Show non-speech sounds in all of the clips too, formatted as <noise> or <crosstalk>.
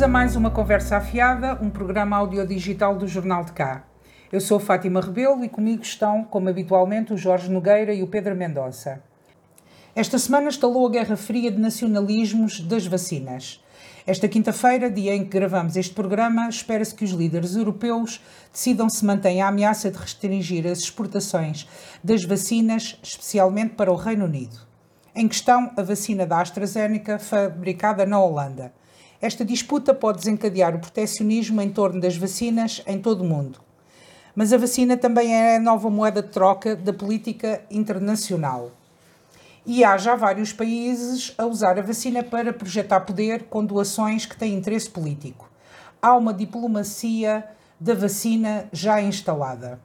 Bem-vindos a mais uma Conversa Afiada, um programa audiodigital do Jornal de Cá. Eu sou Fátima Rebelo e comigo estão, como habitualmente, o Jorge Nogueira e o Pedro Mendonça. Esta semana estalou a Guerra Fria de Nacionalismos das Vacinas. Esta quinta-feira, dia em que gravamos este programa, espera-se que os líderes europeus decidam se mantém a ameaça de restringir as exportações das vacinas, especialmente para o Reino Unido. Em questão, a vacina da AstraZeneca, fabricada na Holanda. Esta disputa pode desencadear o protecionismo em torno das vacinas em todo o mundo. Mas a vacina também é a nova moeda de troca da política internacional. E há já vários países a usar a vacina para projetar poder com doações que têm interesse político. Há uma diplomacia da vacina já instalada.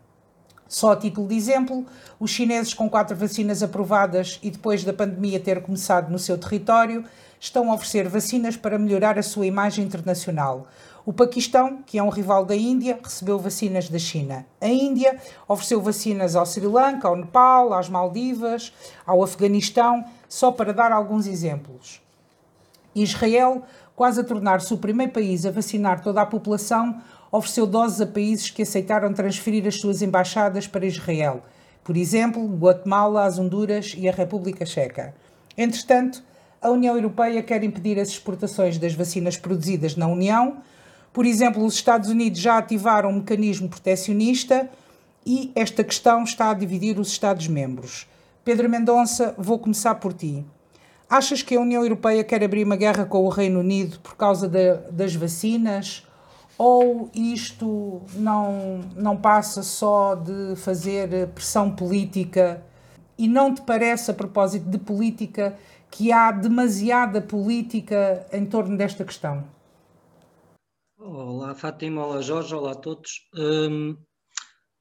Só a título de exemplo, os chineses com quatro vacinas aprovadas e depois da pandemia ter começado no seu território estão a oferecer vacinas para melhorar a sua imagem internacional. O Paquistão, que é um rival da Índia, recebeu vacinas da China. A Índia ofereceu vacinas ao Sri Lanka, ao Nepal, às Maldivas, ao Afeganistão, só para dar alguns exemplos. Israel, quase a tornar-se o primeiro país a vacinar toda a população, ofereceu doses a países que aceitaram transferir as suas embaixadas para Israel, por exemplo, Guatemala, as Honduras e a República Checa. Entretanto, a União Europeia quer impedir as exportações das vacinas produzidas na União. Por exemplo, os Estados Unidos já ativaram um mecanismo proteccionista e esta questão está a dividir os Estados-membros. Pedro Mendonça, vou começar por ti. Achas que a União Europeia quer abrir uma guerra com o Reino Unido por causa de, das vacinas? ou isto não, não passa só de fazer pressão política e não te parece, a propósito de política, que há demasiada política em torno desta questão? Olá Fátima, olá Jorge, olá a todos. Hum,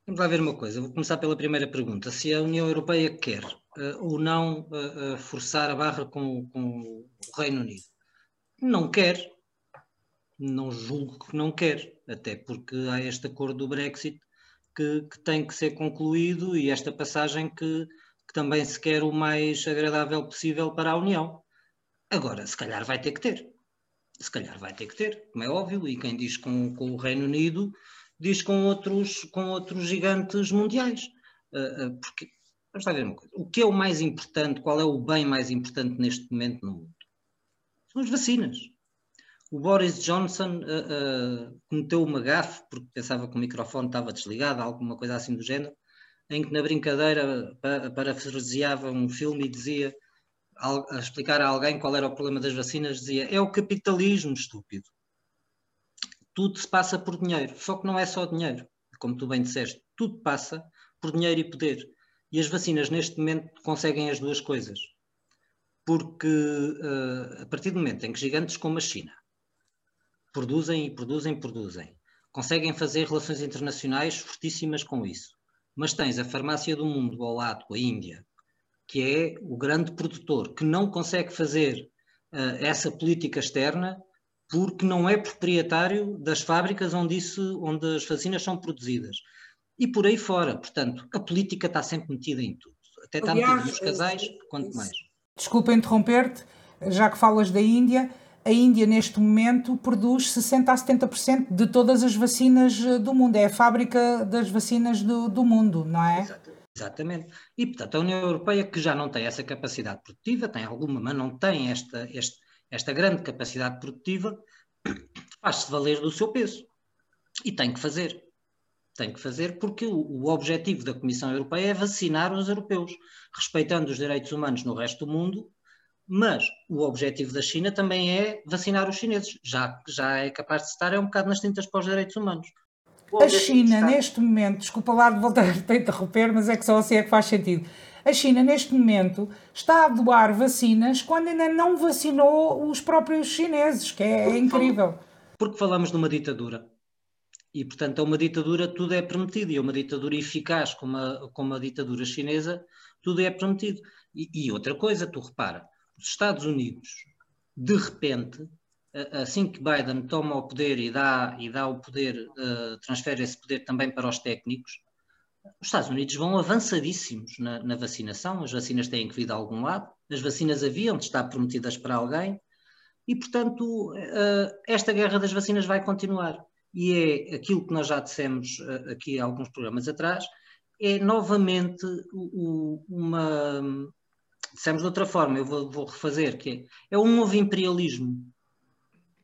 vamos lá ver uma coisa, vou começar pela primeira pergunta. Se a União Europeia quer uh, ou não uh, uh, forçar a barra com, com o Reino Unido? Não quer, não julgo que não quer, até porque há este acordo do Brexit que, que tem que ser concluído e esta passagem que, também se quer o mais agradável possível para a União. Agora, se calhar vai ter que ter. Se calhar vai ter que ter, como é óbvio, e quem diz com, com o Reino Unido diz com outros, com outros gigantes mundiais. Uh, uh, porque, vamos lá ver uma coisa, o que é o mais importante, qual é o bem mais importante neste momento no mundo? São as vacinas o Boris Johnson uh, uh, cometeu uma gafe, porque pensava que o microfone estava desligado, alguma coisa assim do género, em que na brincadeira parafraseava um filme e dizia, a explicar a alguém qual era o problema das vacinas, dizia, é o capitalismo estúpido. Tudo se passa por dinheiro, só que não é só dinheiro, como tu bem disseste, tudo passa por dinheiro e poder. E as vacinas neste momento conseguem as duas coisas. Porque uh, a partir do momento em que gigantes como a China produzem e produzem produzem. Conseguem fazer relações internacionais fortíssimas com isso. Mas tens a farmácia do mundo ao lado, a Índia, que é o grande produtor, que não consegue fazer uh, essa política externa porque não é proprietário das fábricas onde, isso, onde as vacinas são produzidas. E por aí fora. Portanto, a política está sempre metida em tudo. Até está metida nos casais, quanto mais. Desculpa interromper-te, já que falas da Índia a Índia, neste momento, produz 60% a 70% de todas as vacinas eh, do mundo. É a fábrica das vacinas do, do mundo, não é? Exatamente. E, portanto, a União Europeia, que já não tem essa capacidade produtiva, tem alguma, mas não tem esta, este, esta grande capacidade produtiva, <clears throat> faz-se valer do seu peso. E tem que fazer. Tem que fazer porque o, o objetivo da Comissão Europeia é vacinar os europeus, respeitando os direitos humanos no resto do mundo mas o objetivo da China também é vacinar os chineses, já já é capaz de estar é um bocado nas tintas para os direitos humanos. A China, está... neste momento, desculpa lá de voltar a <laughs> interromper, mas é que só assim é que faz sentido. A China, neste momento, está a doar vacinas quando ainda não vacinou os próprios chineses, que é, é incrível. Porque falamos de uma ditadura. E, portanto, a uma ditadura tudo é permitido. E a uma ditadura eficaz como a, como a ditadura chinesa, tudo é permitido. E, e outra coisa, tu repara, os Estados Unidos, de repente, assim que Biden toma o poder e dá, e dá o poder, uh, transfere esse poder também para os técnicos, os Estados Unidos vão avançadíssimos na, na, vacinação, as vacinas têm que vir de algum lado, as vacinas haviam de estar prometidas para alguém, E, portanto, esta guerra das vacinas vai continuar. E é aquilo que nós já dissemos aqui há alguns programas atrás, é novamente uma. Dissemos de outra forma, eu vou, vou refazer, que é, é um novo imperialismo.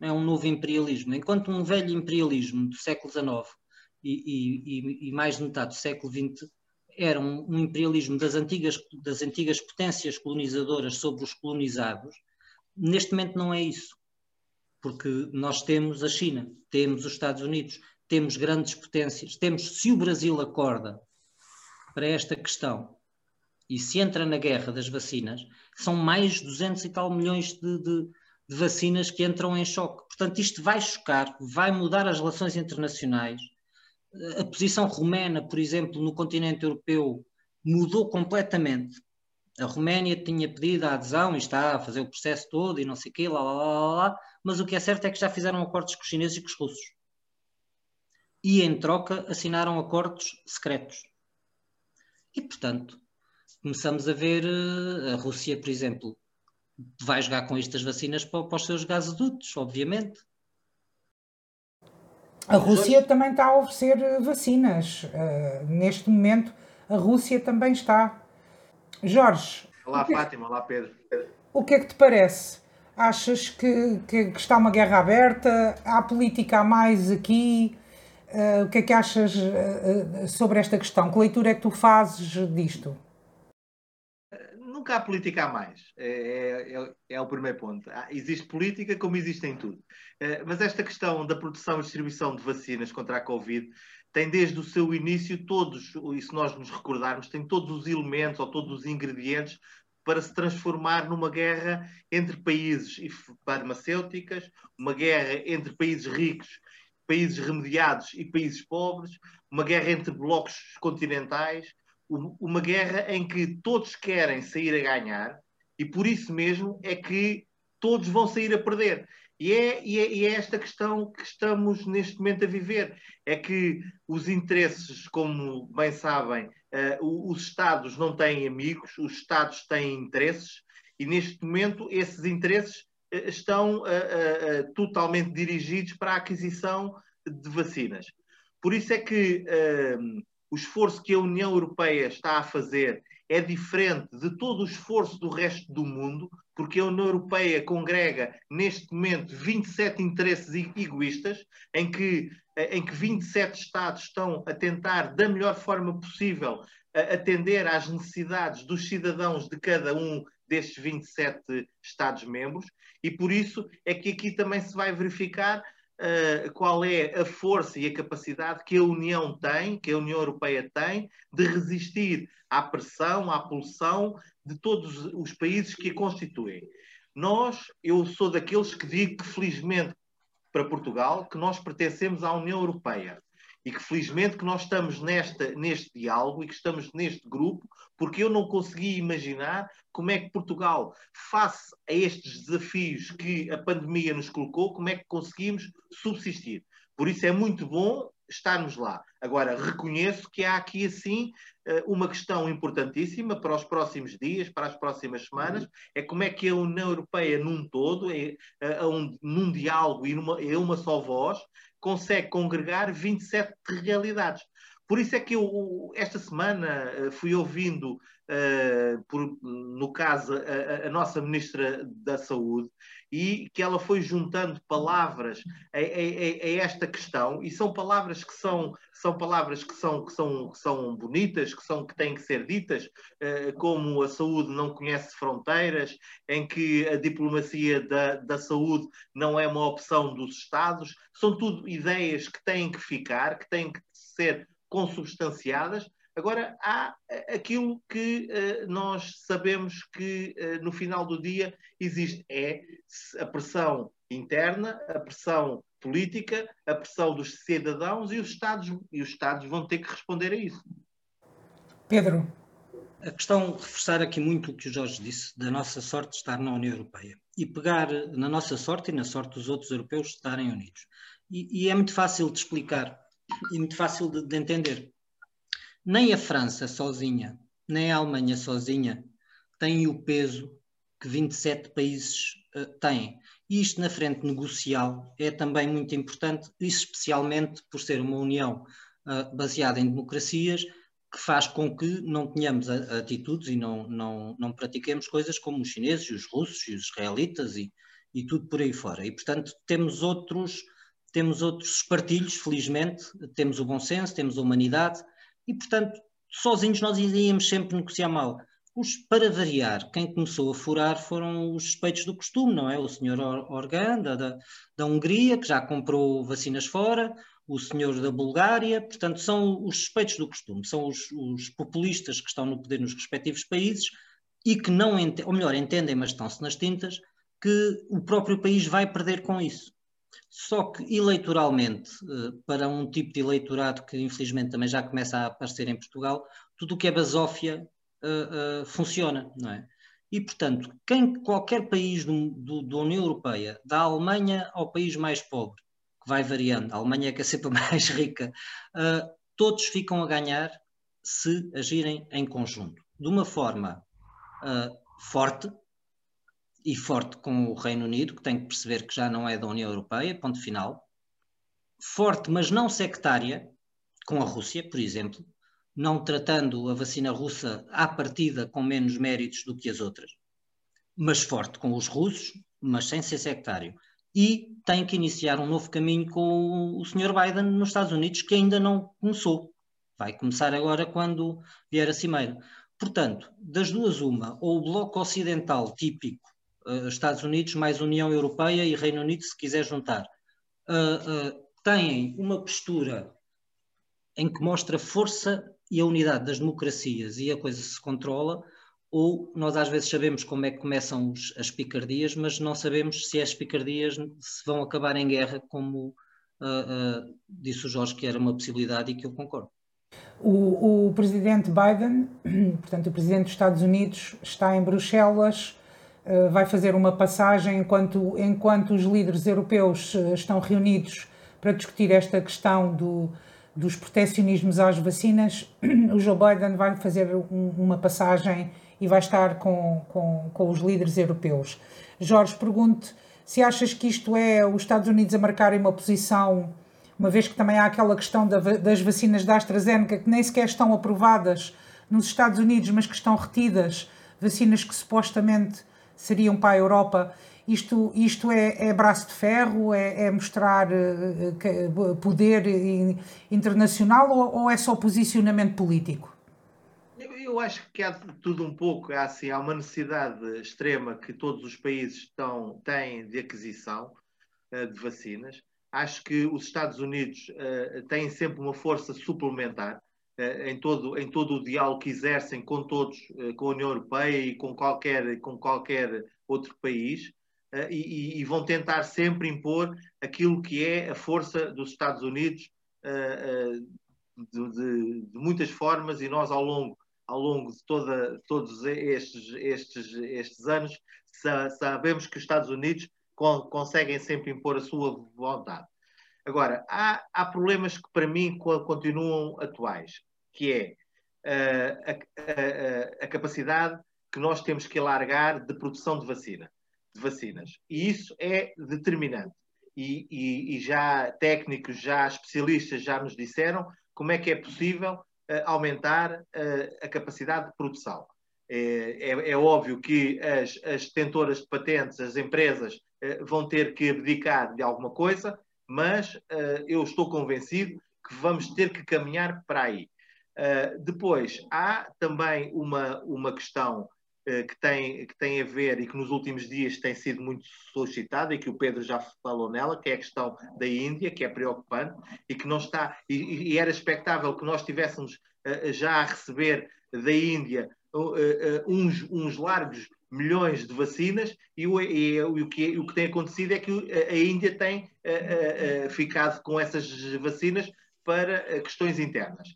É um novo imperialismo. Enquanto um velho imperialismo do século XIX e, e, e mais de metade do século XX era um, um, imperialismo das antigas, das antigas potências colonizadoras sobre os colonizados, neste momento não é isso. Porque nós temos a China, temos os Estados Unidos, temos grandes potências, temos, se o Brasil acorda para esta questão e se entra na guerra das vacinas, são mais 200 e tal milhões de, de, de vacinas que entram em choque. Portanto, isto vai chocar, vai mudar as relações internacionais. A posição romena, por exemplo, no continente europeu mudou completamente. A Roménia tinha pedido a adesão e está a fazer o processo todo e não sei o quê, lá, lá, lá, lá, mas o que é certo é que já fizeram acordos com os chineses e com os russos. E, em troca, assinaram acordos secretos. E, portanto, começamos a ver eh, a Rússia, por exemplo, vai jogar com estas vacinas para, para os seus gasodutos, obviamente. A Rússia também está a oferecer vacinas. Uh, neste momento, a Rússia também está. Jorge. Olá, é Fátima. Olá, Pedro. O que é que te parece? Achas que, que, que está uma guerra aberta? Há política a mais aqui? Uh, o que é que achas uh, sobre esta questão? Que leitura é que tu fazes disto? Nunca há política a mais. É, é, é, é o primeiro ponto. Existe política como existe em tudo. Uh, mas esta questão da produção e distribuição de vacinas contra a Covid tem desde o seu início todos, e se nós nos recordarmos, tem todos os elementos ou todos os ingredientes para se transformar numa guerra entre países farmacêuticas, uma guerra entre países ricos países remediados e países pobres, uma guerra entre blocos continentais, uma guerra em que todos querem sair a ganhar e por isso mesmo é que todos vão sair a perder. E é, e é, e é esta questão que estamos neste momento a viver. É que os interesses, como bem sabem, uh, os Estados não têm amigos, os Estados têm interesses, e neste momento esses interesses estão uh, uh, totalmente dirigidos para a aquisição de vacinas. Por isso é que o esforço que a União Europeia está a fazer é diferente de todo o esforço do resto do mundo, porque a União Europeia congrega neste momento 27 interesses egoístas, em que, em que 27 Estados estão a tentar, da melhor forma possível, atender às necessidades dos cidadãos de cada um destes 27 Estados-membros, e por isso é que aqui também se vai verificar uh, qual é a força e a capacidade que a União tem, que a União Europeia tem, de resistir à pressão, à pulsão de todos os países que a constituem. Nós, eu sou daqueles que digo que, felizmente, para Portugal, que nós pertencemos à União Europeia e que felizmente que nós estamos nesta, neste diálogo e que estamos neste grupo, porque eu não consegui imaginar como é que Portugal, face a estes desafios que a pandemia nos colocou, como é que conseguimos subsistir. Por isso é muito bom estarmos lá. Agora, reconheço que há aqui, assim, eh, uma questão importantíssima para os próximos dias, para as próximas semanas, é como é que a União Europeia, num todo, é, é, um, num diálogo e numa, é uma só voz, consegue congregar 27 realidades. Por isso é que eu, esta semana, eh, fui ouvindo, uh, por, no caso, a, a, nossa Ministra da Saúde, e que ela foi juntando palavras a, a, a, esta questão, e são palavras que são, são palavras que são, que são, que são bonitas, que, são, que têm que ser ditas, uh, como a saúde não conhece fronteiras, em que a diplomacia da, da saúde não é uma opção dos Estados, são tudo ideias que têm que ficar, que têm que ser consubstanciadas. Agora, há aquilo que uh, nós sabemos que uh, no final do dia existe: é a pressão interna, a pressão política, a pressão dos cidadãos e os Estados, e os Estados vão ter que responder a isso. Pedro. A questão, reforçar aqui muito o que o Jorge disse, da nossa sorte estar na União Europeia e pegar na nossa sorte e na sorte dos outros europeus estarem unidos. E, e é muito fácil de explicar e muito fácil de, de entender. Nem a França sozinha, nem a Alemanha sozinha têm o peso que 27 países uh, têm. E isto na frente negocial é também muito importante, especialmente por ser uma União uh, baseada em democracias, que faz com que não tenhamos atitudes e não, não, não pratiquemos coisas como os chineses, os russos e os israelitas e, e tudo por aí fora. E, portanto, temos outros, temos outros espartilhos, felizmente, temos o bom senso, temos a humanidade e, portanto, sozinhos nós iríamos sempre negociar mal. Os, para variar, quem começou a furar foram os suspeitos do costume, não é? O senhor Organ, da, da Hungria, que já comprou vacinas fora, o senhor da Bulgária, portanto, são os suspeitos do costume, são os, os populistas que estão no poder nos respectivos países e que não, ou melhor, entendem, mas estão-se nas tintas, que o próprio país vai perder com isso. Só que eleitoralmente, eh, para um tipo de eleitorado que infelizmente também já começa a aparecer em Portugal, tudo o que é basófia uh, uh, funciona, não é? E, portanto, quem, qualquer país do, do, da União Europeia, da Alemanha ao país mais pobre, que vai variando, a Alemanha é que é sempre <laughs> mais rica, uh, todos ficam a ganhar se agirem em conjunto, de uma forma forte, e forte com o Reino Unido, que tem que perceber que já não é da União Europeia, ponto final. Forte, mas não sectária, com a Rússia, por exemplo, não tratando a vacina russa à partida com menos méritos do que as outras, mas forte com os russos, mas sem ser sectário. E tem que iniciar um novo caminho com o Sr. Biden nos Estados Unidos, que ainda não começou. Vai começar agora quando vier a cimeira. Portanto, das duas, uma, ou o bloco ocidental típico Estados Unidos mais União Europeia e Reino Unido, se quiser juntar, uh, uh, têm uma postura em que mostra força e a unidade das democracias e a coisa se controla, ou nós às vezes sabemos como é que começam as picardias, mas não sabemos se as picardias se vão acabar em guerra, como disse o Jorge que era uma possibilidade e que eu concordo. O, o, presidente Biden, <clears throat> portanto, o presidente dos Estados Unidos, está em Bruxelas eh, vai fazer uma passagem enquanto, enquanto os líderes europeus eh, estão reunidos para discutir esta questão do, dos proteccionismos às vacinas. <clears throat> O Joe Biden vai fazer um, uma passagem e vai estar com, com, com os líderes europeus. Jorge, pergunto se achas que isto é os Estados Unidos a marcarem uma posição, uma vez que também há aquela questão da, das vacinas da AstraZeneca que nem sequer estão aprovadas nos Estados Unidos, mas que estão retidas, vacinas que supostamente seriam para a Europa. Isto, isto é, é braço de ferro? É, é mostrar uh, poder internacional ou, ou, é só posicionamento político? Eu, acho que há tudo um pouco. Há, assim, há uma necessidade extrema que todos os países estão, têm de aquisição de vacinas. Acho que os Estados Unidos uh, têm sempre uma força suplementar eh, em todo, em todo o diálogo que exercem com todos, eh, com a União Europeia e com qualquer, com qualquer outro país, eh, e, e, vão tentar sempre impor aquilo que é a força dos Estados Unidos de, de, de muitas formas, e nós ao longo, ao longo de toda, todos estes, estes, estes anos sabemos que os Estados Unidos conseguem sempre impor a sua vontade. Agora, há, há problemas que para mim continuam atuais que é uh, a, a, a, capacidade que nós temos que alargar de produção de vacina, de vacinas. E isso é determinante. E, e, e já técnicos, já especialistas já nos disseram como é que é possível uh, aumentar uh, a capacidade de produção. É, é, é óbvio que as, as detentoras de patentes, as empresas, vão ter que abdicar de alguma coisa, mas eu estou convencido que vamos ter que caminhar para aí. Uh, depois, há também uma, uma questão uh, que, tem, que tem a ver e que nos últimos dias tem sido muito solicitada e que o Pedro já falou nela, que é a questão da Índia, que é preocupante e que não está, e, e era expectável que nós tivéssemos uh, já a receber da Índia uns, uns largos milhões de vacinas e o, e o, que, o que tem acontecido é que a Índia tem ficado com essas vacinas para questões internas.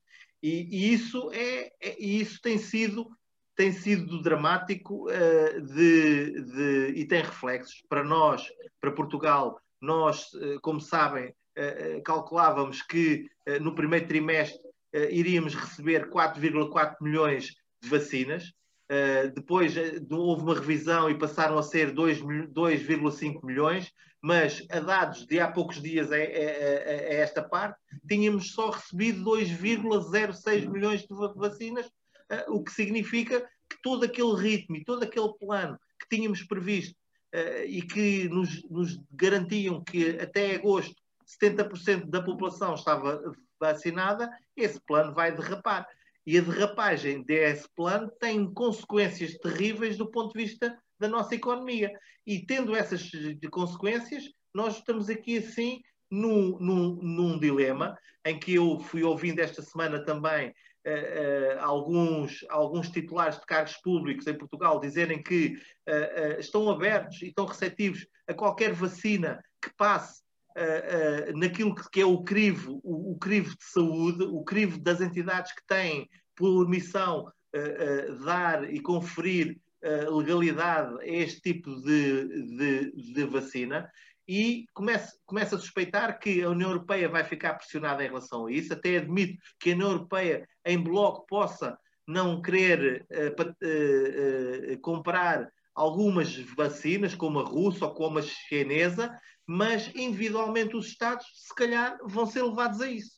E, e isso, é, é, isso tem sido tem sido dramático uh, de, de, e tem reflexos para nós, para Portugal. Nós, uh, como sabem, uh, calculávamos que no primeiro trimestre iríamos receber 4,4 milhões de vacinas Uh, depois uh, houve uma revisão e passaram a ser 2,5 milhões, mas a dados de há poucos dias a, a, a, esta parte, tínhamos só recebido 2,06 milhões de vacinas, uh, o que significa que todo aquele ritmo e todo aquele plano que tínhamos previsto e que nos, nos garantiam que até agosto 70% da população estava vacinada, esse plano vai derrapar. E a derrapagem desse plano tem consequências terríveis do ponto de vista da nossa economia. E tendo essas consequências, nós estamos aqui assim num, num, num dilema em que eu fui ouvindo esta semana também uh, uh, alguns, alguns titulares de cargos públicos em Portugal dizerem que uh, estão abertos e estão receptivos a qualquer vacina que passe uh, uh, naquilo que, é o crivo, o, o, crivo de saúde, o crivo das entidades que têm por missão uh, dar e conferir legalidade a este tipo de, de, de vacina e começa, começa a suspeitar que a União Europeia vai ficar pressionada em relação a isso. Até admito que a União Europeia, em bloco, possa não querer uh, uh, uh, comprar algumas vacinas, como a russa ou como a chinesa, mas individualmente os Estados, se calhar, vão ser levados a isso.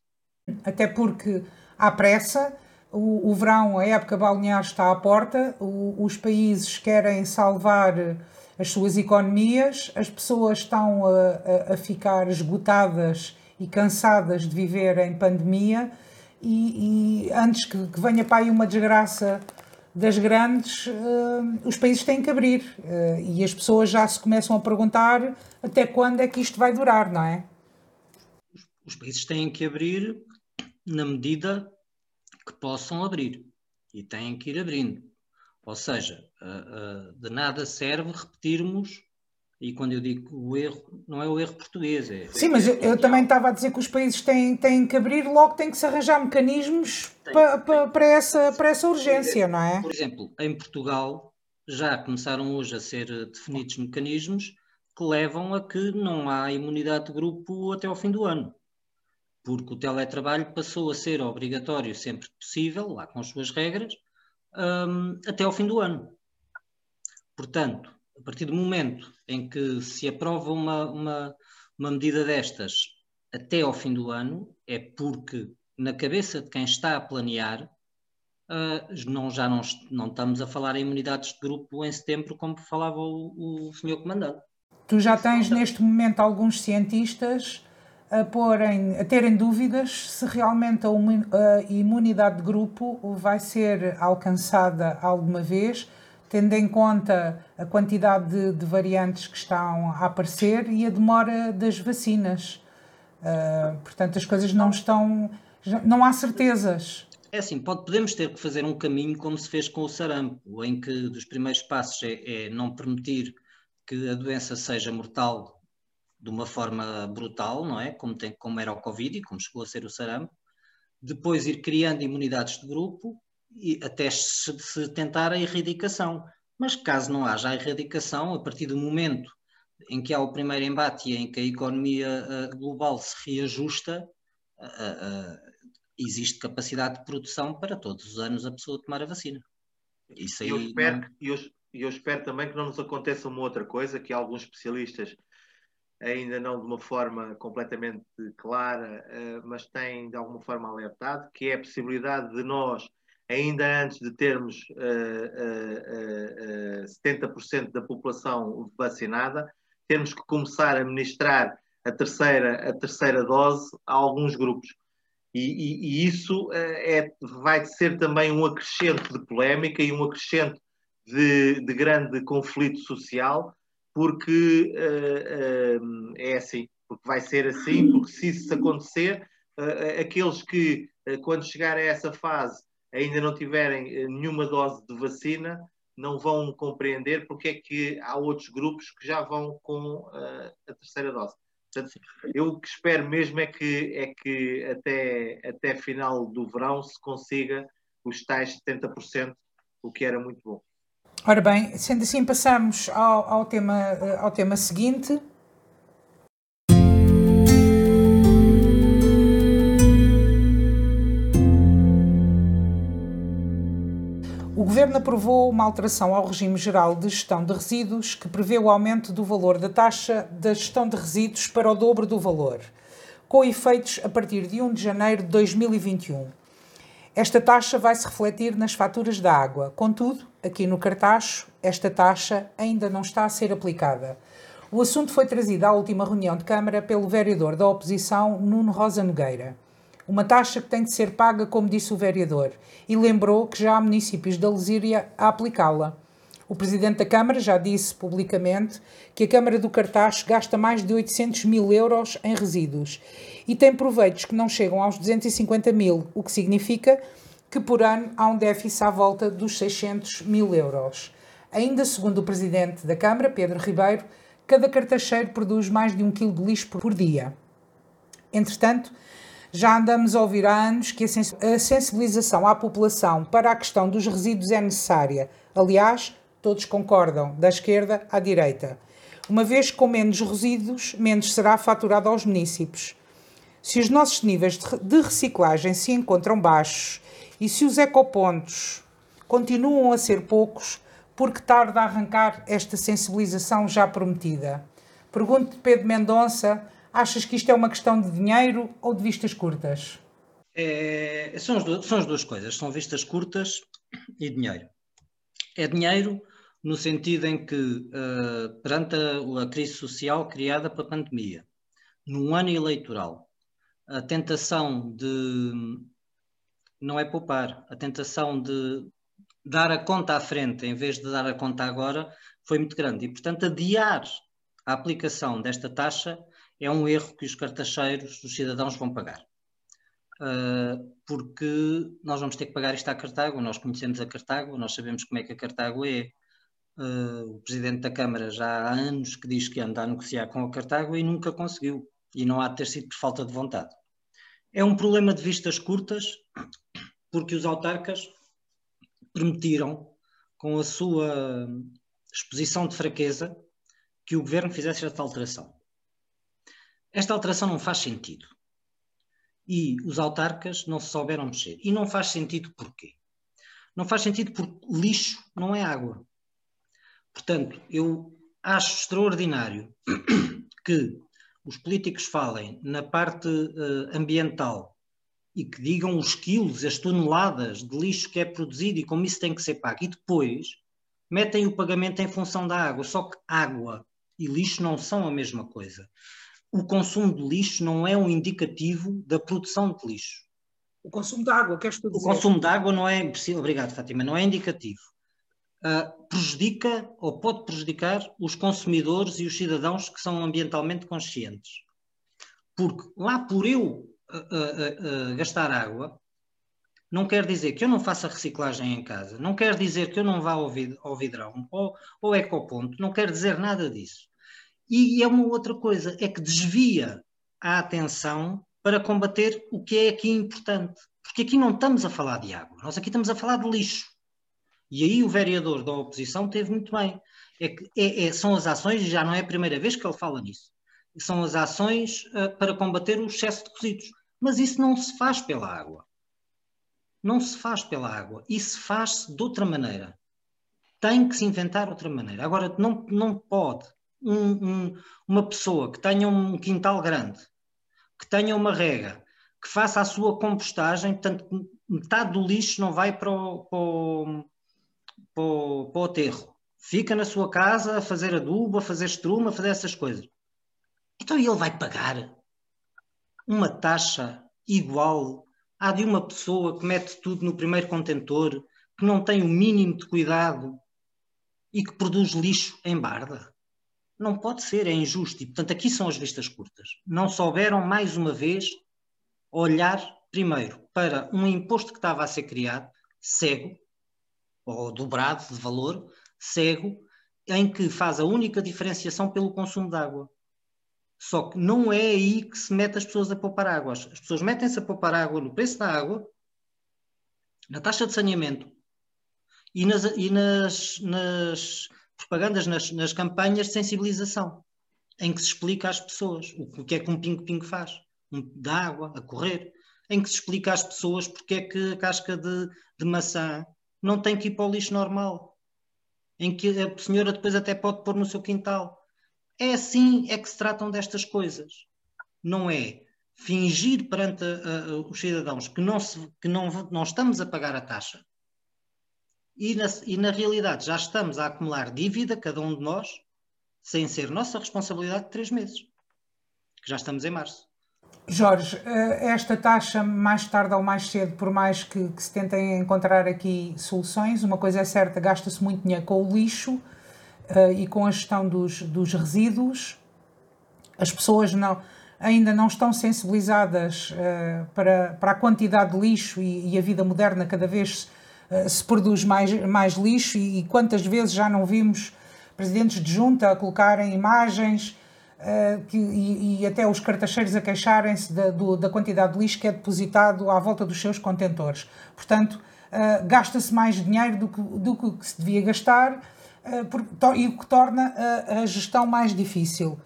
Até porque há pressa, o, o verão, a época balnear está à porta, o, os países querem salvar as suas economias, as pessoas estão a, a, a ficar esgotadas e cansadas de viver em pandemia. E, e antes que, que, venha para aí uma desgraça das grandes, uh, os países têm que abrir. Uh, e as pessoas já se começam a perguntar até quando é que isto vai durar, não é? Os países têm que abrir na medida que possam abrir. E têm que ir abrindo. Ou seja, uh, de nada serve repetirmos e quando eu digo o erro, não é o erro português. É, Sim, mas eu, eu, também estava a dizer que os países têm, têm que abrir, logo têm que se arranjar mecanismos para, para, para, essa, para essa urgência, não é? Por exemplo, em Portugal já começaram hoje a ser definidos mecanismos que levam a que não há imunidade de grupo até ao fim do ano. Porque o teletrabalho passou a ser obrigatório sempre que possível, lá com as suas regras, um, até ao fim do ano. Portanto, a partir do momento em que se aprova uma, uma, uma medida destas até ao fim do ano, é porque na cabeça de quem está a planear, uh, não, já não, não estamos a falar em imunidades de grupo em setembro, como falava o, o senhor comandante. Tu já tens neste momento alguns cientistas a, porem, a terem dúvidas se realmente a imunidade de grupo vai ser alcançada alguma vez tendo em conta a quantidade de, de, variantes que estão a aparecer e a demora das vacinas. Uh, portanto, as coisas não estão. não há certezas. É assim, pode, podemos ter que fazer um caminho como se fez com o sarampo, em que dos primeiros passos é, é não permitir que a doença seja mortal de uma forma brutal, não é? Como, tem, como era o Covid e como chegou a ser o sarampo. Depois ir criando imunidades de grupo até se tentar a erradicação. Mas caso não haja a erradicação, a partir do momento em que há o primeiro embate e em que a economia uh, global se reajusta, uh, uh, existe capacidade de produção para todos os anos a pessoa tomar a vacina. Isso aí eu, espero, não... eu, eu espero também que não nos aconteça uma outra coisa, que alguns especialistas ainda não de uma forma completamente clara, mas têm de alguma forma alertado, que é a possibilidade de nós ainda antes de termos uh, uh, uh, 70% da população vacinada, temos que começar a ministrar a terceira, a terceira dose a alguns grupos. E, e, e isso eh, é, vai ser também um acrescento de polémica e um acrescento de, de grande conflito social, porque eh, eh, é assim, porque vai ser assim, porque se isso acontecer, aqueles que, quando chegar a essa fase, ainda não tiverem eh, nenhuma dose de vacina, não vão compreender porque é que há outros grupos que já vão com uh, a terceira dose. Portanto, eu o que espero mesmo é que, é que até, até final do verão se consiga os tais 70%, o que era muito bom. Ora bem, sendo assim, passamos ao, ao, tema, eh, ao tema seguinte, Governo aprovou uma alteração ao regime geral de gestão de resíduos que prevê o aumento do valor da taxa da gestão de resíduos para o dobro do valor, com efeitos a partir de 1 de janeiro de 2021. Esta taxa vai se refletir nas faturas da água. Contudo, aqui no Cartacho, esta taxa ainda não está a ser aplicada. O assunto foi trazido à última reunião de Câmara pelo vereador da oposição, Nuno Rosa Nogueira uma taxa que tem de ser paga, como disse o vereador, e lembrou que já há municípios da Lesíria a aplicá-la. O presidente da Câmara já disse publicamente que a Câmara do Cartaz gasta mais de 800 mil euros em resíduos e tem proveitos que não chegam aos 250 mil, o que significa que por ano há um déficit à volta dos 600 mil euros. Ainda segundo o presidente da Câmara, Pedro Ribeiro, cada cartacheiro produz mais de um quilo de lixo por dia. Entretanto, já andamos a ouvir há anos que a sensibilização à população para a questão dos resíduos é necessária. Aliás, todos concordam, da esquerda à direita. Uma vez com menos resíduos, menos será faturado aos municípios. Se os nossos níveis de reciclagem se encontram baixos e se os ecopontos continuam a ser poucos, por que tarda a arrancar esta sensibilização já prometida? Pergunto Pedro Mendonça Achas que isto é uma questão de dinheiro ou de vistas curtas? É, são, as, são as duas coisas, são vistas curtas e dinheiro. É dinheiro no sentido em que, uh, perante a, a, crise social criada pela pandemia, num ano eleitoral, a tentação de não é poupar, a tentação de dar a conta à frente em vez de dar a conta agora foi muito grande e, portanto, adiar a aplicação desta taxa é um erro que os cartacheiros, os cidadãos vão pagar. Uh, porque nós vamos ter que pagar isto à Cartago, nós conhecemos a Cartago, nós sabemos como é que a Cartago é. Uh, o Presidente da Câmara já há anos que diz que anda a negociar com a Cartago e nunca conseguiu, e não há de ter sido por falta de vontade. É um problema de vistas curtas, porque os autarcas permitiram, com a sua exposição de fraqueza, que o Governo fizesse esta alteração. Esta alteração não faz sentido. E os autarcas não se souberam mexer. E não faz sentido porquê? Não faz sentido porque lixo não é água. Portanto, eu acho extraordinário <coughs> que os políticos falem na parte uh, ambiental e que digam os quilos, as toneladas de lixo que é produzido e como isso tem que ser pago. E depois metem o pagamento em função da água. Só que água e lixo não são a mesma coisa o consumo de lixo não é um indicativo da produção de lixo. O consumo de água, queres tu dizer? O consumo de água não é, obrigado Fátima, não é indicativo. Uh, prejudica ou pode prejudicar os consumidores e os cidadãos que são ambientalmente conscientes. Porque lá por eu uh, uh, gastar água, não quer dizer que eu não faça reciclagem em casa, não quer dizer que eu não vá ao, vid ao vidrão ou ao ecoponto, não quer dizer nada disso. E é uma outra coisa, é que desvia a atenção para combater o que é aqui importante. Porque aqui não estamos a falar de água, nós aqui estamos a falar de lixo. E aí o vereador da oposição teve muito bem. É que é, é, são as ações, já não é a primeira vez que ele fala nisso, são as ações uh, para combater o excesso de resíduos. Mas isso não se faz pela água. Não se faz pela água. Isso faz-se de outra maneira. Tem que se inventar outra maneira. Agora, não, não pode um, um, uma pessoa que tenha um quintal grande, que tenha uma rega, que faça a sua compostagem, portanto, metade do lixo não vai para o, para o, para o, para o aterro. Fica na sua casa a fazer adubo, a fazer estruma, a fazer essas coisas. Então ele vai pagar uma taxa igual à de uma pessoa que mete tudo no primeiro contentor, que não tem o mínimo de cuidado e que produz lixo em barda. Não pode ser, é injusto. E, portanto, aqui são as vistas curtas. Não souberam, mais uma vez, olhar primeiro para um imposto que estava a ser criado, cego, ou dobrado de valor, cego, em que faz a única diferenciação pelo consumo de água. Só que não é aí que se mete as pessoas a poupar água. As pessoas metem-se a poupar água no preço da água, na taxa de saneamento e nas, e nas, nas propagandas nas, nas campanhas de sensibilização, em que se explica às pessoas o, que é que um pingo-pingo faz, um, de água a correr, em que se explica às pessoas porque é que a casca de, de maçã não tem que ir para o lixo normal, em que a senhora depois até pode pôr no seu quintal. É assim é que se tratam destas coisas. Não é fingir perante a, a, os cidadãos que, não, se, que não, não estamos a pagar a taxa e na, e na realidade já estamos a acumular dívida, cada um de nós, sem ser nossa responsabilidade de três meses, que já estamos em março. Jorge, eh, esta taxa, mais tarde ou mais cedo, por mais que, que se tentem encontrar aqui soluções, uma coisa é certa, gasta-se muito dinheiro com o lixo uh, e com a gestão dos, dos resíduos. As pessoas não, ainda não estão sensibilizadas uh, para, para a quantidade de lixo e, e a vida moderna cada vez se produz mais, mais lixo e, e, quantas vezes já não vimos presidentes de junta a colocarem imagens uh, que, e, e, até os cartacheiros a queixarem-se da, da quantidade de lixo que é depositado à volta dos seus contentores. Portanto, uh, gasta-se mais dinheiro do que, do que se devia gastar uh, por, e o que torna a, a, gestão mais difícil.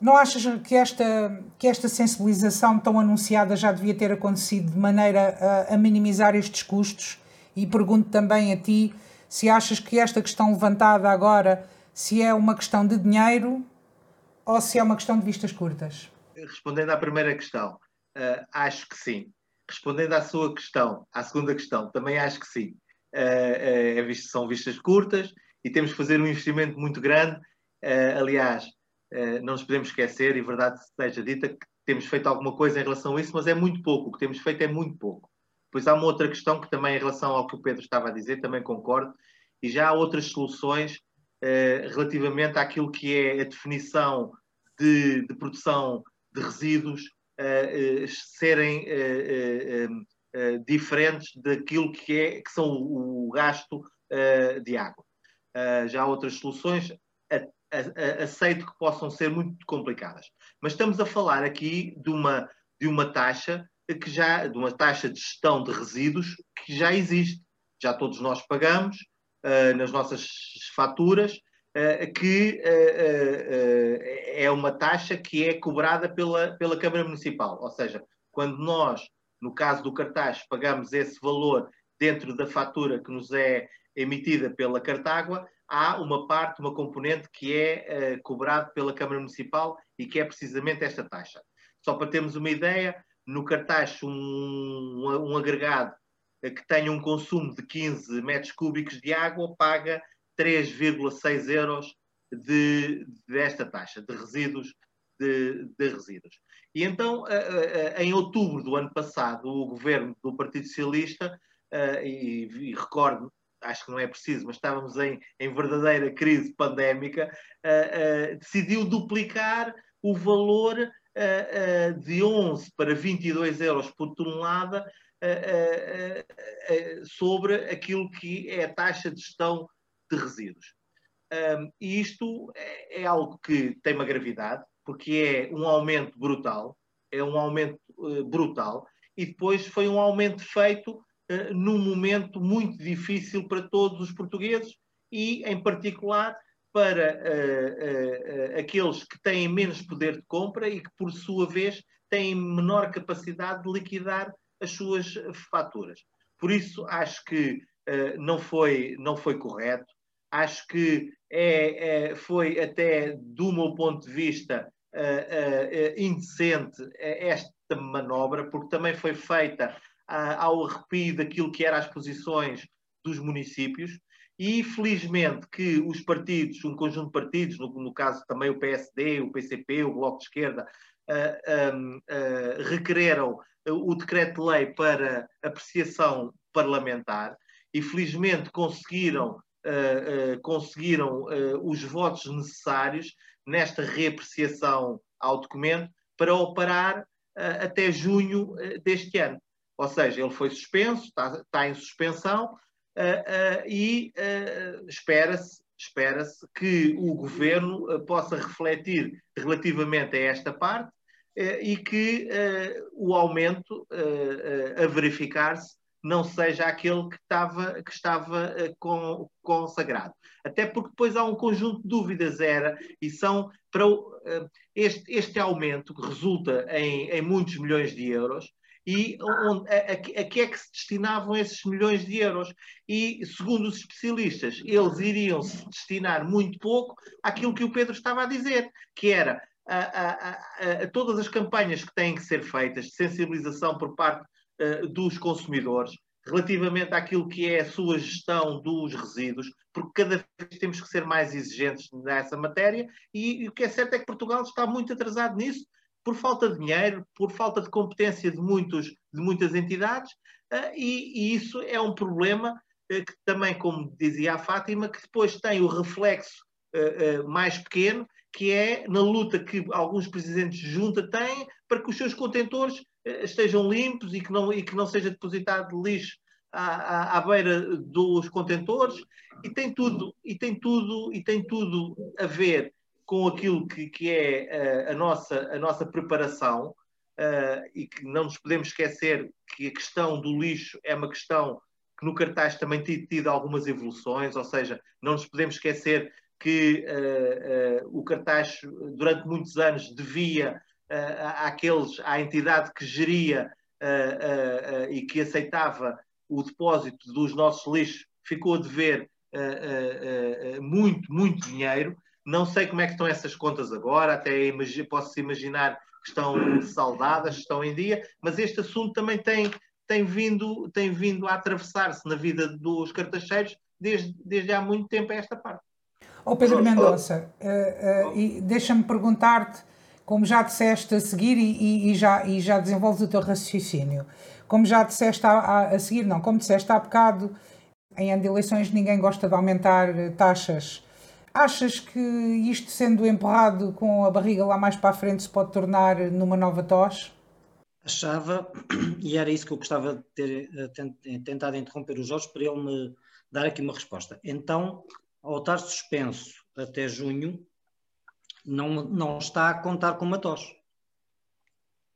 Não achas que esta, que esta sensibilização tão anunciada já devia ter acontecido de maneira a, a minimizar estes custos? E pergunto também a ti se achas que esta questão levantada agora se é uma questão de dinheiro ou se é uma questão de vistas curtas? Respondendo à primeira questão, uh, acho que sim. Respondendo à sua questão, à segunda questão, também acho que sim. Uh, uh, são vistas curtas e temos que fazer um investimento muito grande. aliás, não nos podemos esquecer, e verdade seja dita, que temos feito alguma coisa em relação a isso, mas é muito pouco. O que temos feito é muito pouco. Depois há uma outra questão que também, em relação ao que o Pedro estava a dizer, também concordo, e já há outras soluções eh, relativamente àquilo que é a definição de, de produção de resíduos uh, serem diferentes daquilo que, é, que são o, o gasto de água. já há outras soluções, aceito que possam ser muito complicadas. Mas estamos a falar aqui de uma, de uma taxa que já, de uma taxa de gestão de resíduos que já existe. Já todos nós pagamos, uh, nas nossas faturas, uh, que uh, é uma taxa que é cobrada pela, pela Câmara Municipal. Ou seja, quando nós, no caso do cartaz, pagamos esse valor dentro da fatura que nos é emitida pela Cartágua, há uma parte, uma componente que é cobrado pela Câmara Municipal e que é precisamente esta taxa. Só para termos uma ideia, no cartaz um, um agregado que tenha um consumo de 15 metros cúbicos de água paga 3,6 euros de, desta taxa de resíduos de, de, resíduos. E então, em outubro do ano passado, o governo do Partido Socialista, e, e recordo, acho que não é preciso, mas estávamos em, em verdadeira crise pandémica, decidiu duplicar o valor de 11 para 22 euros por tonelada sobre aquilo que é a taxa de gestão de resíduos. e isto é, é algo que tem uma gravidade, porque é um aumento brutal, é um aumento eh, brutal, e depois foi um aumento feito eh, num momento muito difícil para todos os portugueses e, em particular, para uh, uh, aqueles que têm menos poder de compra e que, por sua vez, têm menor capacidade de liquidar as suas faturas. Por isso, acho que uh, não, foi, não foi correto. Acho que é, é foi até, do meu ponto de vista, indecente esta manobra, porque também foi feita ao arrepio daquilo que eram as posições dos municípios e felizmente que os partidos, um conjunto de partidos, no, no caso também o PSD, o PCP, o Bloco de Esquerda, uh, um, uh, requereram o decreto-lei para apreciação parlamentar e felizmente conseguiram, uh, conseguiram os votos necessários nesta reapreciação ao documento para operar até junho deste ano. Ou seja, ele foi suspenso, está, está em suspensão, e uh, espera-se espera que o governo possa refletir relativamente a esta parte e que o aumento a verificar-se não seja aquele que estava, que estava consagrado. Até porque depois há um conjunto de dúvidas, era, e são para este, este aumento que resulta em, em muitos milhões de euros, e onde, a, a, a, que é que se destinavam esses milhões de euros. E, segundo os especialistas, eles iriam se destinar muito pouco àquilo que o Pedro estava a dizer, que era a, a todas as campanhas que têm que ser feitas de sensibilização por parte uh, dos consumidores relativamente àquilo que é a sua gestão dos resíduos, porque cada vez temos que ser mais exigentes nessa matéria, e, e o que é certo é que Portugal está muito atrasado nisso, por falta de dinheiro, por falta de competência de, muitos, de muitas entidades, uh, e, e, isso é um problema uh, que também, como dizia a Fátima, que depois tem o reflexo uh, mais pequeno, que é na luta que alguns presidentes de junta têm para que os seus contentores estejam limpos e que não, e que não seja depositado lixo à, à, à, beira dos contentores. E tem tudo e tem tudo e tem tudo a ver com aquilo que, que é a, a, nossa, a nossa preparação uh, e que não nos podemos esquecer que a questão do lixo é uma questão que no cartaz também tem tido algumas evoluções, ou seja, não nos podemos esquecer que uh, uh, o cartaz durante muitos anos devia àqueles, à entidade que geria e que aceitava o depósito dos nossos lixos, ficou a dever muito, muito dinheiro não sei como é que estão essas contas agora, até posso imaginar que estão saudadas, estão em dia, mas este assunto também tem, tem, vindo, tem vindo a atravessar-se na vida dos cartacheiros desde, desde há muito tempo a esta parte. Oh Pedro Mendonça, uh, uh, deixa-me perguntar-te, como já disseste a seguir e, e, e, já, e já desenvolves o teu raciocínio, como já disseste a, a, a seguir, não, como disseste há bocado, em ano de eleições ninguém gosta de aumentar taxas Achas que isto sendo empurrado com a barriga lá mais para a frente se pode tornar numa nova tosse? Achava, e era isso que eu gostava de ter eh, tentado interromper o Jorge para ele me dar aqui uma resposta. Então, ao estar suspenso até junho, não, não está a contar com uma tosse.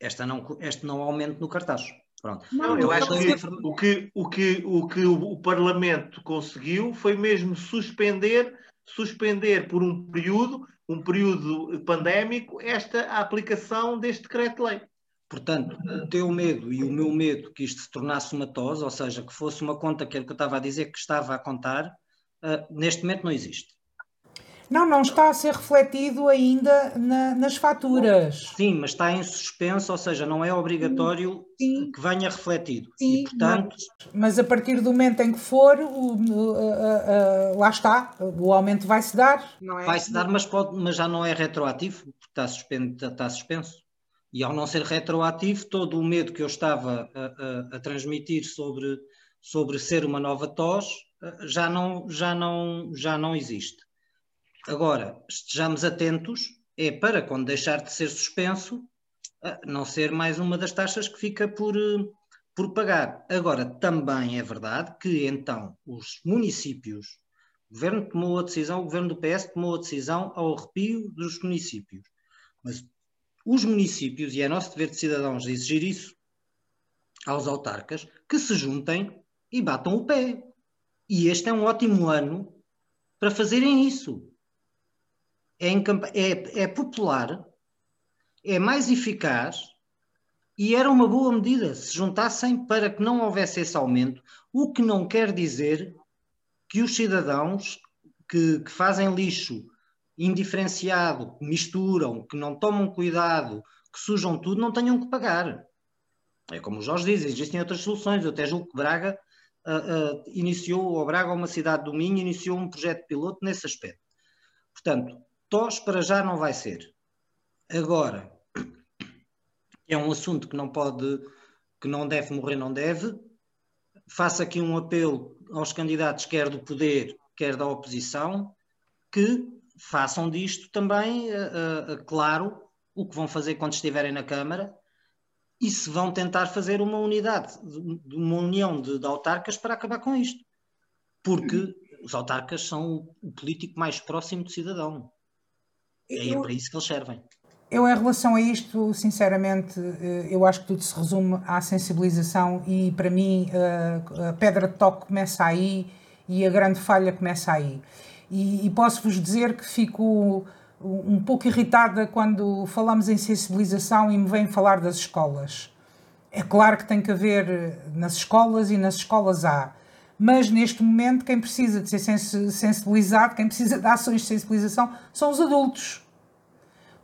Esta não, este não aumento no cartaz. Pronto. Não, eu acho que o que, o que o que o Parlamento conseguiu foi mesmo suspender suspender por um período, um período pandémico, esta aplicação deste decreto-lei. Portanto, o teu medo e o meu medo que isto se tornasse uma tosse, ou seja, que fosse uma conta que era o que eu estava a dizer que estava a contar, uh, neste momento não existe. Não, não está a ser refletido ainda na, nas faturas. Sim, mas está em suspenso, ou seja, não é obrigatório Sim. que venha refletido. Sim, e, portanto... mas, mas, a partir do momento em que for, o, lá está, o aumento vai-se dar. É vai-se dar, mas, pode, mas já não é retroativo, porque está, suspenso, está suspenso. E ao não ser retroativo, todo o medo que eu estava a, a, a transmitir sobre, sobre ser uma nova tos já não, já não, já não existe. Agora, estejamos atentos, é para quando deixar de ser suspenso, não ser mais uma das taxas que fica por, eh, por pagar. Agora, também é verdade que então os municípios, o governo tomou a decisão, o governo do PS tomou a decisão ao arrepio dos municípios. Mas os municípios, e é nosso dever de cidadãos exigir isso aos autarcas, que se juntem e batam o pé. E este é um ótimo ano para fazerem isso é, é, é popular, é mais eficaz e era uma boa medida se juntassem para que não houvesse esse aumento, o que não quer dizer que os cidadãos que, que fazem lixo indiferenciado, que misturam, que não tomam cuidado, que sujam tudo, não tenham que pagar. É como o Jorge diz, existem outras soluções. Eu até julgo que Braga uh, uh, iniciou, ou Braga, uma cidade do Minho, iniciou um projeto piloto nesse aspecto. Portanto, Tos para já não vai ser. Agora, é um assunto que não pode, que não deve morrer, não deve. Faço aqui um apelo aos candidatos, quer do poder, quer da oposição, que façam disto também, uh, uh, claro, o que vão fazer quando estiverem na Câmara e se vão tentar fazer uma unidade, uma união de, de autarcas para acabar com isto. Porque os autarcas são o político mais próximo do cidadão. É eu, para isso que eles servem. Eu, em relação a isto, sinceramente, eh, eu acho que tudo se resume à sensibilização e, para mim, eh, a pedra de toque começa aí e a grande falha começa aí. E, e posso-vos dizer que fico um pouco irritada quando falamos em sensibilização e me vêm falar das escolas. É claro que tem que haver nas escolas e nas escolas há, mas neste momento quem precisa de ser sensibilizado, quem precisa de ações de sensibilização são os adultos.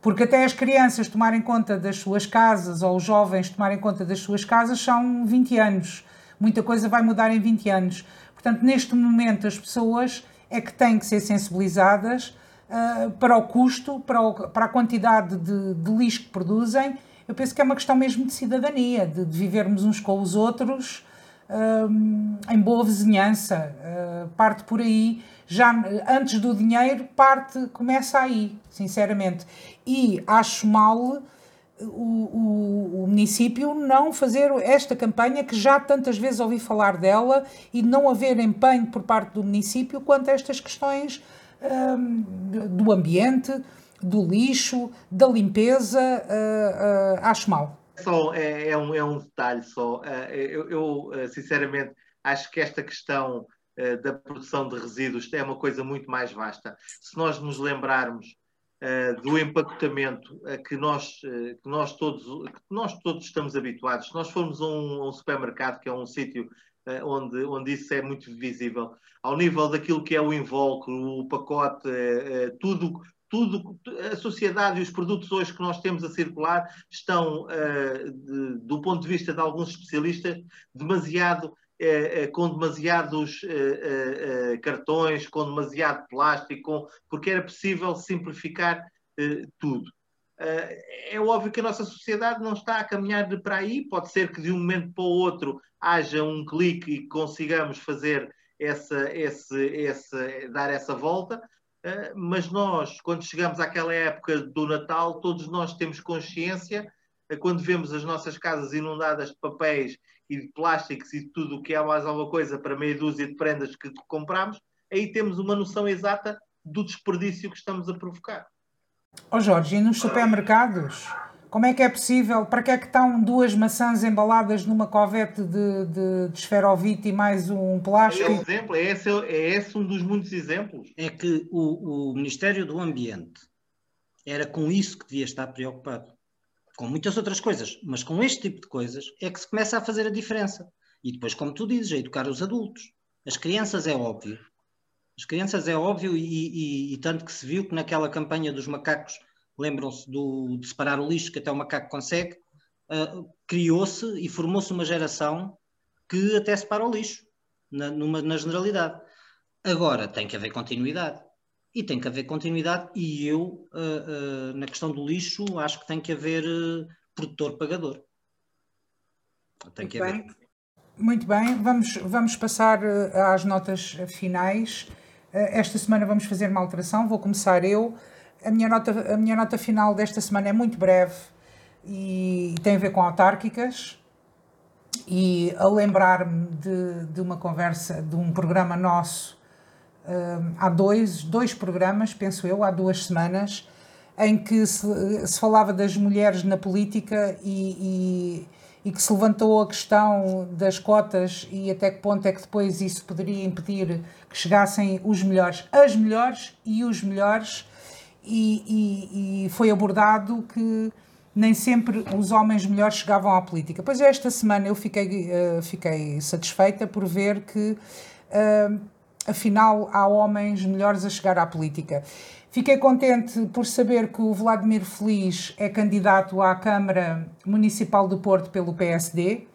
Porque até as crianças tomarem conta das suas casas ou os jovens tomarem conta das suas casas são 20 anos. Muita coisa vai mudar em 20 anos. Portanto, neste momento, as pessoas é que têm que ser sensibilizadas uh, para o custo, para, o, para a quantidade de, de, lixo que produzem. Eu penso que é uma questão mesmo de cidadania, de, de vivermos uns com os outros em boa vizinhança. Uh, parte por aí, já antes do dinheiro, parte, começa aí, sinceramente. E acho mal o, o, o, município não fazer esta campanha que já tantas vezes ouvi falar dela e não haver empenho por parte do município quanto a estas questões um, do ambiente, do lixo, da limpeza, uh, uh, acho mal. Só, é, é, um, é um detalhe só. Uh, eu, eu, sinceramente acho que esta questão da produção de resíduos é uma coisa muito mais vasta. Se nós nos lembrarmos do empacotamento a que nós, que, nós todos, que nós todos estamos habituados. Se nós formos a um, um supermercado, que é um sítio onde, onde isso é muito visível, ao nível daquilo que é o invólucro, o pacote, tudo, tudo, a sociedade e os produtos hoje que nós temos a circular estão, de, do ponto de vista de alguns especialistas, demasiado é, é, com demasiados cartões, com demasiado plástico, com, porque era possível simplificar tudo. é óbvio que a nossa sociedade não está a caminhar para aí, pode ser que de um momento para o outro haja um clique e consigamos fazer essa, esse, esse, dar essa volta, mas nós, quando chegamos àquela época do Natal, todos nós temos consciência, quando vemos as nossas casas inundadas de papéis e de plásticos e tudo o que é mais alguma coisa para meia dúzia de prendas que compramos, aí temos uma noção exata do desperdício que estamos a provocar. Ó oh Jorge, e nos supermercados? Como é que é possível? Para que é que estão duas maçãs embaladas numa covete de, de, de esferovite e mais um plástico? É um exemplo, é esse, é esse um dos muitos exemplos. É que o, o Ministério do Ambiente era com isso que devia estar preocupado com muitas outras coisas, mas com este tipo de coisas é que se começa a fazer a diferença. E depois, como tu dizes, a educar os adultos. As crianças é óbvio. As crianças é óbvio, e, e, e tanto que se viu que naquela campanha dos macacos, lembram-se de separar o lixo que até o macaco consegue, uh, criou-se e formou-se uma geração que até separa o lixo, na, numa, na generalidade. Agora tem que haver continuidade e tem que haver continuidade. E eu, uh, uh, na questão do lixo, acho que tem que haver produtor-pagador. Tem Muito que haver. Bem. Muito bem, vamos, vamos passar às notas finais. esta semana vamos fazer uma alteração, vou começar eu. A minha, nota, a minha nota final desta semana é muito breve e tem a ver com autárquicas. E a lembrar-me de, de uma conversa, de um programa nosso há dois, dois programas, penso eu, há duas semanas, em que se, se falava das mulheres na política e, e, e, que se levantou a questão das cotas e até que ponto é que depois isso poderia impedir que chegassem os melhores, as melhores e os melhores, e, e foi abordado que nem sempre os homens melhores chegavam à política. Pois esta semana eu fiquei, uh, fiquei satisfeita por ver que uh, afinal há homens melhores a chegar à política. Fiquei contente por saber que o Vladimir Feliz é candidato à Câmara Municipal do Porto pelo PSD.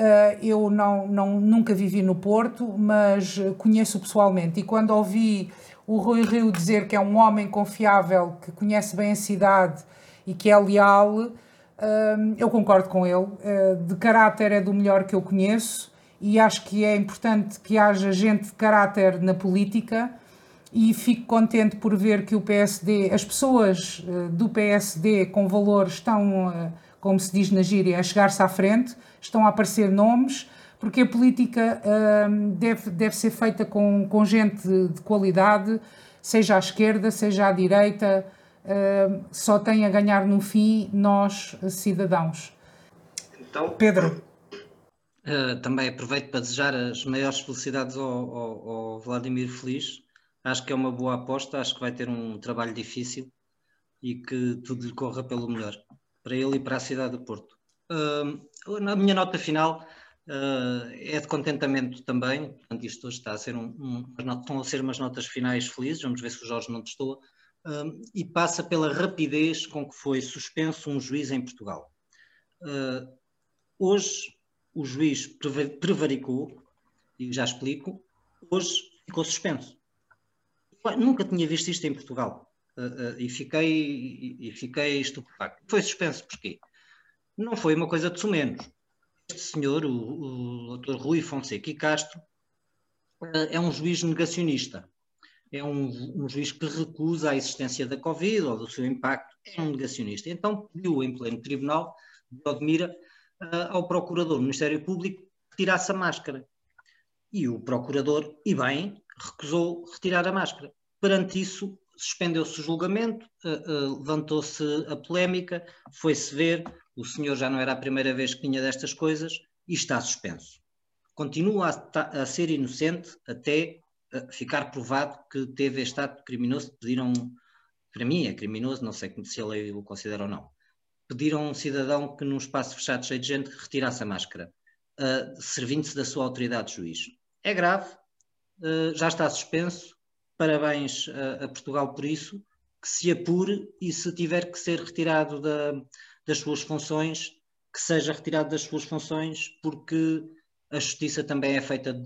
Eh, eu não, não, nunca vivi no Porto, mas conheço pessoalmente. E quando ouvi o Rui Rio dizer que é um homem confiável, que conhece bem a cidade e que é leal, eh, eu concordo com ele. Eh, de caráter é do melhor que eu conheço e acho que é importante que haja gente de caráter na política e fico contente por ver que o PSD, as pessoas do PSD com valor estão, como se diz na gíria, a chegar-se à frente, estão a aparecer nomes, porque a política ehm, deve, deve ser feita com, com gente de qualidade, seja à esquerda, seja à direita, ehm, só tem a ganhar no fim nós, cidadãos. Então, Pedro. Uh, também aproveito para desejar as maiores felicidades ao, ao, ao, Vladimir Feliz. Acho que é uma boa aposta, acho que vai ter um trabalho difícil e que tudo lhe corra pelo melhor, para ele e para a cidade do Porto. Uh, Na minha nota final uh, é de contentamento também, portanto isto hoje está a ser um, um, estão a ser umas notas finais felizes, vamos ver se o Jorge não testou, uh, e passa pela rapidez com que foi suspenso um juiz em Portugal. Uh, hoje o juiz prevaricou, e já explico, hoje ficou suspenso. Nunca tinha visto isto em Portugal. Uh, uh, e fiquei, e, fiquei estupefacto. Foi suspenso porquê? Não foi uma coisa de sumenos. Este senhor, o, o. Rui Fonseca e Castro, uh, é um juiz negacionista. É um, um, juiz que recusa a existência da Covid ou do seu impacto. É um negacionista. Então pediu em pleno tribunal de Odmira ao procurador do Ministério Público que tirasse a máscara. E o procurador, e bem, recusou retirar a máscara. Perante isso, suspendeu-se o julgamento, uh, uh, levantou-se a polémica, foi-se ver, o senhor já não era a primeira vez que tinha destas coisas e está suspenso. Continua a, a ser inocente até uh, ficar provado que teve este ato criminoso. Pediram, para mim é criminoso, não sei se a lei o considera ou não. Pediram a um cidadão que num espaço fechado cheio de gente retirasse a máscara, servindo-se da sua autoridade de juiz. É grave, já está suspenso, parabéns a, a, Portugal por isso, que se apure e se tiver que ser retirado da, das suas funções, que seja retirado das suas funções, porque a justiça também é feita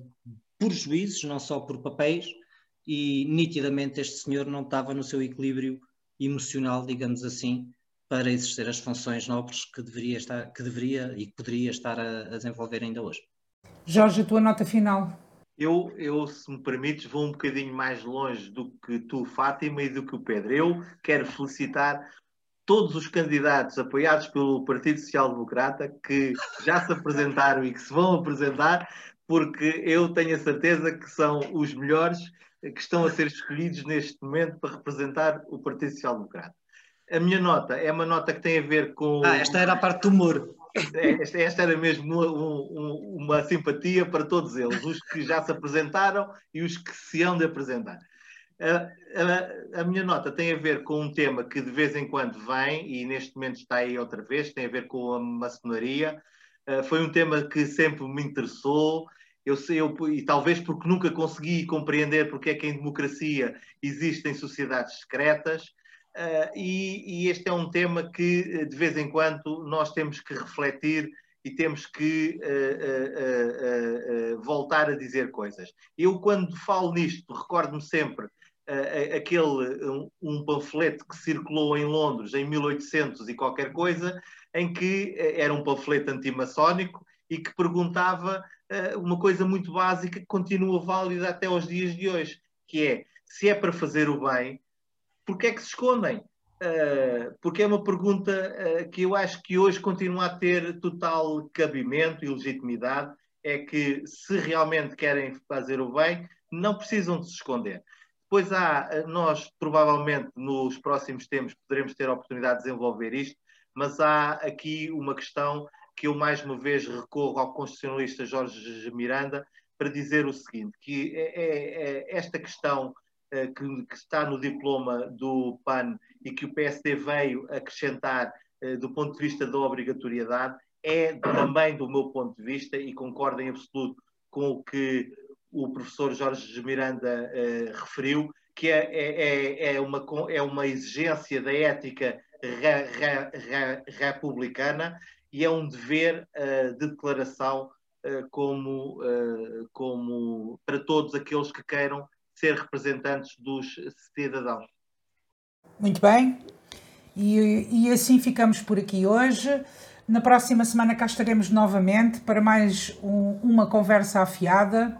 por juízes, não só por papéis, e nitidamente este senhor não estava no seu equilíbrio emocional, digamos assim, para exercer as funções nobres que deveria, estar, que deveria e que poderia estar a, a desenvolver ainda hoje. Jorge, a tua nota final. Eu, eu, se me permites, vou um bocadinho mais longe do que tu, Fátima, e do que o Pedro. Eu quero felicitar todos os candidatos apoiados pelo Partido Social Democrata que já se apresentaram e que se vão apresentar, porque eu tenho a certeza que são os melhores que estão a ser escolhidos neste momento para representar o Partido Social Democrata. A minha nota é uma nota que tem a ver com. Ah, esta era a parte do humor. Esta, esta era mesmo uma, um, uma simpatia para todos eles, os que já se apresentaram e os que se hão de apresentar. A, a, a, minha nota tem a ver com um tema que de vez em quando vem e neste momento está aí outra vez, tem a ver com a maçonaria. Uh, foi um tema que sempre me interessou. Eu eu, e talvez porque nunca consegui compreender porque é que em democracia existem sociedades secretas. Uh, e, e, este é um tema que, eh, de vez em quando, nós temos que refletir e temos que uh, uh, voltar a dizer coisas. Eu, quando falo nisto, recordo-me sempre aquele um, um, panfleto que circulou em Londres em 1800 e qualquer coisa, em que era um panfleto antimaçónico e que perguntava uma coisa muito básica que continua válida até aos dias de hoje, que é se é para fazer o bem, Porquê é que se escondem? Uh, porque é uma pergunta uh, que eu acho que hoje continua a ter total cabimento e legitimidade. É que se realmente querem fazer o bem, não precisam de se esconder. Depois há, ah, nós provavelmente nos próximos tempos poderemos ter a oportunidade de desenvolver isto, mas há aqui uma questão que eu mais uma vez recorro ao constitucionalista Jorge Miranda para dizer o seguinte, que é, é, é esta questão que, que, está no diploma do PAN e que o PSD veio acrescentar eh, do ponto de vista da obrigatoriedade, é também do meu ponto de vista, e concordo em absoluto com o que o professor Jorge Miranda uh, referiu, que é, é, é, é, uma, é uma exigência da ética re, re, re, republicana e é um dever uh, de declaração uh, como, como para todos aqueles que queiram ser representantes dos cidadãos. Muito bem, e, e assim ficamos por aqui hoje. Na próxima semana cá estaremos novamente para mais um, uma conversa afiada.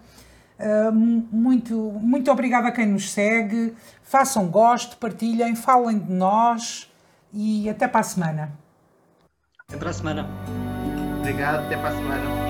Uh, muito, muito obrigada a quem nos segue. Façam gosto, partilhem, falem de nós e até para a semana. Até para a semana. Obrigado, até para a semana.